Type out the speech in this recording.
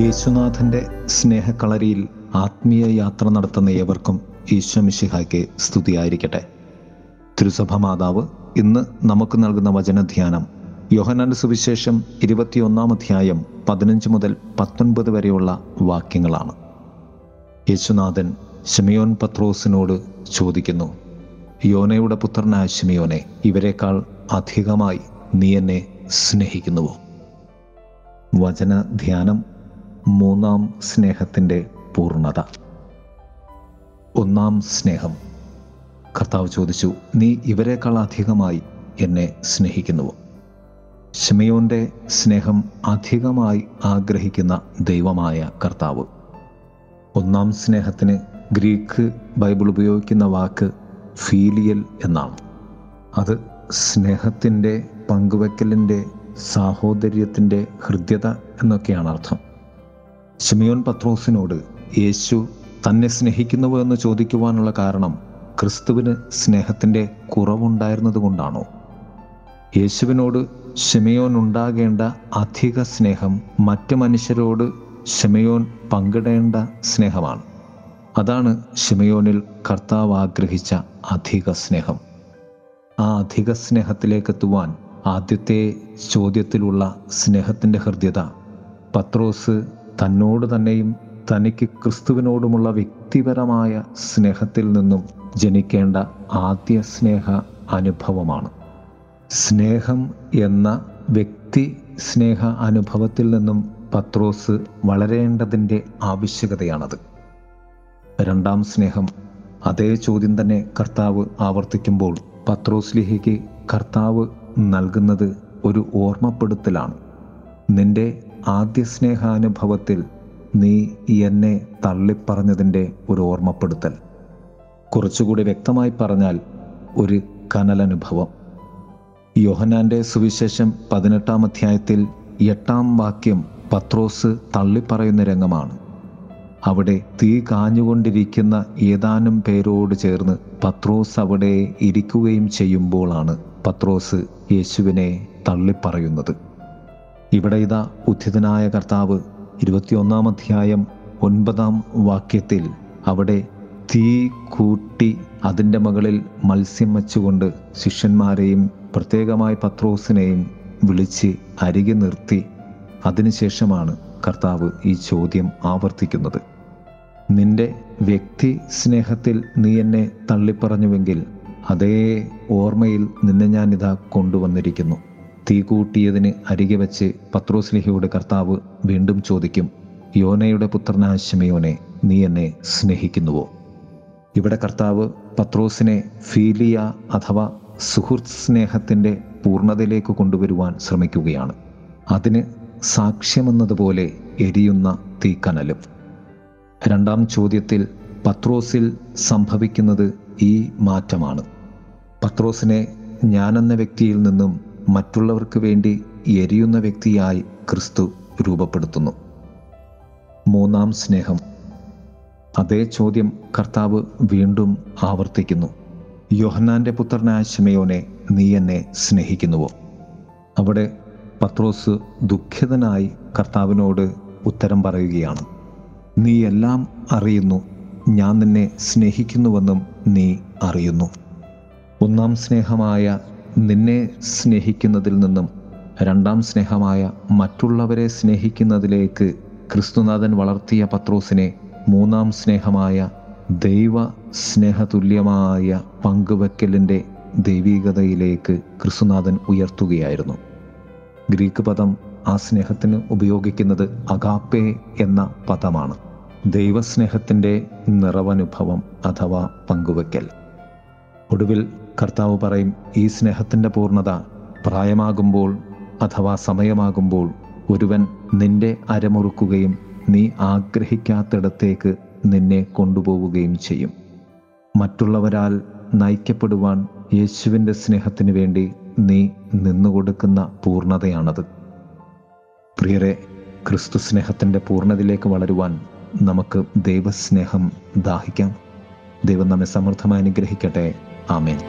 യേശുനാഥന്റെ സ്നേഹക്കളരിയിൽ ആത്മീയ യാത്ര നടത്തുന്ന ഏവർക്കും ഈശ്വമിഷിഹായ്ക്ക് സ്തുതിയായിരിക്കട്ടെ. തിരുസഭ മാതാവ് ഇന്ന് നമുക്ക് നൽകുന്ന വചനധ്യാനം യോഹനാന്റെ സുവിശേഷം ഇരുപത്തിയൊന്നാം അധ്യായം പതിനഞ്ച് മുതൽ പത്തൊൻപത് വരെയുള്ള വാക്യങ്ങളാണ്. യേശുനാഥൻ ഷമിയോൻ പത്രോസിനോട് ചോദിക്കുന്നു യോനയുടെ പുത്രനായ ഷിമിയോനെ ഇവരെക്കാൾ അധികമായി നീ എന്നെ സ്നേഹിക്കുന്നുവോ? വചന ധ്യാനം മൂന്നാം സ്നേഹത്തിന്റെ പൂർണത. ഒന്നാം സ്നേഹം. കർത്താവ് ചോദിച്ചു നീ ഇവരെക്കാൾ അധികമായി എന്നെ സ്നേഹിക്കുന്നുവോ? ഷമിയോന്റെ സ്നേഹം അധികമായി ആഗ്രഹിക്കുന്ന ദൈവമായ കർത്താവ്. ഒന്നാം സ്നേഹത്തിന് ഗ്രീക്ക് ബൈബിൾ ഉപയോഗിക്കുന്ന വാക്ക് ഫീലിയൽ എന്നാണ്. അത് സ്നേഹത്തിന്റെ പങ്കുവെക്കലിന്റെ സാഹോദര്യത്തിന്റെ ഹൃദ്യത എന്നൊക്കെയാണ് അർത്ഥം. ഷിമിയോൻ പത്രോസിനോട് യേശു തന്നെ സ്നേഹിക്കുന്നുവോ എന്ന് ചോദിക്കുവാനുള്ള കാരണം ക്രിസ്തുവിന് സ്നേഹത്തിന്റെ കുറവുണ്ടായിരുന്നതുകൊണ്ടാണോ? യേശുവിനോട് ഷിമയോൻ ഉണ്ടാകേണ്ട അധിക സ്നേഹം മറ്റ് മനുഷ്യരോട് ഷിമയോൻ പങ്കിടേണ്ട സ്നേഹമാണ്. അതാണ് ഷിമയോനിൽ കർത്താവ് ആഗ്രഹിച്ച അധിക സ്നേഹം. ആ അധിക സ്നേഹത്തിലേക്ക് എത്തുവാൻ ആദ്യത്തെ ചോദ്യത്തിലുള്ള സ്നേഹത്തിന്റെ ഹൃദ്യത പത്രോസ് തന്നോട് തന്നെയും തനിക്ക് ക്രിസ്തുവിനോടുമുള്ള വ്യക്തിപരമായ സ്നേഹത്തിൽ നിന്നും ജനിക്കേണ്ട ആദ്യ സ്നേഹ അനുഭവമാണ്. സ്നേഹം എന്ന വ്യക്തി സ്നേഹ അനുഭവത്തിൽ നിന്നും പത്രോസ് വളരേണ്ടതിന്റെ ആവശ്യകതയാണത്. രണ്ടാം സ്നേഹം. അതേ ചോദ്യം തന്നെ കർത്താവ് ആവർത്തിക്കുമ്പോൾ പത്രോസ് ലിഹയ്ക്ക് കർത്താവ് നൽകുന്നത് ഒരു ഓർമ്മപ്പെടുത്തലാണ്. നിന്റെ ആദ്യ സ്നേഹാനുഭവത്തിൽ നീ എന്നെ തള്ളിപ്പറഞ്ഞതിന്റെ ഒരു ഓർമ്മപ്പെടുത്തൽ. കുറച്ചുകൂടി വ്യക്തമായി പറഞ്ഞാൽ ഒരു കനലനുഭവം. യോഹനാന്റെ സുവിശേഷം പതിനെട്ടാം അധ്യായത്തിൽ എട്ടാം വാക്യം പത്രോസ് തള്ളിപ്പറയുന്ന രംഗമാണ്. അവിടെ തീ കാഞ്ഞുകൊണ്ടിരിക്കുന്ന ഏതാനും പേരോട് ചേർന്ന് പത്രോസ് അവിടെ ഇരിക്കുകയും ചെയ്യുമ്പോഴാണ് പത്രോസ് യേശുവിനെ തള്ളിപ്പറയുന്നത്. ഇവിടെ ഇതാ ഉദ്ധിതനായ കർത്താവ്. ഇരുപത്തിയൊന്നാം അധ്യായം ഒൻപതാം വാക്യത്തിൽ അവിടെ തീ കൂട്ടി അതിന്റെ മകളിൽ മത്സ്യം വച്ചുകൊണ്ട് ശിഷ്യന്മാരെയും പ്രത്യേകമായി പത്രോസിനെയും വിളിച്ച് അരികെ നിർത്തി. അതിനുശേഷമാണ് കർത്താവ് ഈ ചോദ്യം ആവർത്തിക്കുന്നത്. നിന്റെ വ്യക്തി സ്നേഹത്തിൽ നീ എന്നെ തള്ളിപ്പറഞ്ഞുവെങ്കിൽ അതേ ഓർമ്മയിൽ നിന്നെ ഞാനിതാ കൊണ്ടുവന്നിരിക്കുന്നു. തീ കൂട്ടിയതിന് അരികെ വെച്ച് പത്രോസ്ലിഹയുടെ കർത്താവ് വീണ്ടും ചോദിക്കും യോനയുടെ പുത്രനായ ശിമയോനെ നീ എന്നെ സ്നേഹിക്കുന്നുവോ? ഇവിടെ കർത്താവ് പത്രോസിനെ ഫീലിയ അഥവാ സുഹൃത്ത് സ്നേഹത്തിന്റെ പൂർണതയിലേക്ക് കൊണ്ടുവരുവാൻ ശ്രമിക്കുകയാണ്. അതിന് സാക്ഷ്യമെന്നതുപോലെ എരിയുന്ന തീക്കനലും. രണ്ടാം ചോദ്യത്തിൽ പത്രോസിൽ സംഭവിക്കുന്നത് ഈ മാറ്റമാണ്. പത്രോസിനെ ഞാനെന്ന വ്യക്തിയിൽ നിന്നും മറ്റുള്ളവർക്ക് വേണ്ടി എരിയുന്ന വ്യക്തിയായി ക്രിസ്തു രൂപപ്പെടുത്തുന്നു. മൂന്നാം സ്നേഹം. അതേ ചോദ്യം കർത്താവ് വീണ്ടും ആവർത്തിക്കുന്നു. യോഹന്നാന്റെ പുത്രനായ ശിമയോനെ നീ എന്നെ സ്നേഹിക്കുന്നുവോ? അവിടെ പത്രോസ് ദുഃഖിതനായി കർത്താവിനോട് ഉത്തരം പറയുകയാണ്. നീ എല്ലാം അറിയുന്നു. ഞാൻ നിന്നെ സ്നേഹിക്കുന്നുവെന്നും നീ അറിയുന്നു. ഒന്നാം സ്നേഹമായ നിന്നെ സ്നേഹിക്കുന്നതിൽ നിന്നും രണ്ടാം സ്നേഹമായ മറ്റുള്ളവരെ സ്നേഹിക്കുന്നതിലേക്ക് ക്രിസ്തുനാഥൻ വളർത്തിയ പത്രോസിനെ മൂന്നാം സ്നേഹമായ ദൈവ സ്നേഹതുല്യമായ പങ്കുവെക്കലിന്റെ ദൈവീകതയിലേക്ക് ക്രിസ്തുനാഥൻ ഉയർത്തുകയായിരുന്നു. ഗ്രീക്ക് പദം ആ സ്നേഹത്തിന് ഉപയോഗിക്കുന്നത് അഗാപ്പേ എന്ന പദമാണ്. ദൈവസ്നേഹത്തിന്റെ നിറവനുഭവം അഥവാ പങ്കുവെക്കൽ. ഒടുവിൽ കർത്താവ് പറയും ഈ സ്നേഹത്തിന്റെ പൂർണത പ്രായമാകുമ്പോൾ അഥവാ സമയമാകുമ്പോൾ ഒരുവൻ നിന്റെ അരമുറുക്കുകയും നീ ആഗ്രഹിക്കാത്തിടത്തേക്ക് നിന്നെ കൊണ്ടുപോവുകയും ചെയ്യും. മറ്റുള്ളവരാൽ നയിക്കപ്പെടുവാൻ യേശുവിന്റെ സ്നേഹത്തിന് വേണ്ടി നീ നിന്നുകൊടുക്കുന്ന പൂർണതയാണത്. പ്രിയരെ ക്രിസ്തു സ്നേഹത്തിന്റെ പൂർണതയിലേക്ക് വളരുവാൻ നമുക്ക് ദൈവസ്നേഹം ദാഹിക്കാം. ദൈവം നമ്മെ സമൃദ്ധമായി അനുഗ്രഹിക്കട്ടെ. ആമേൻ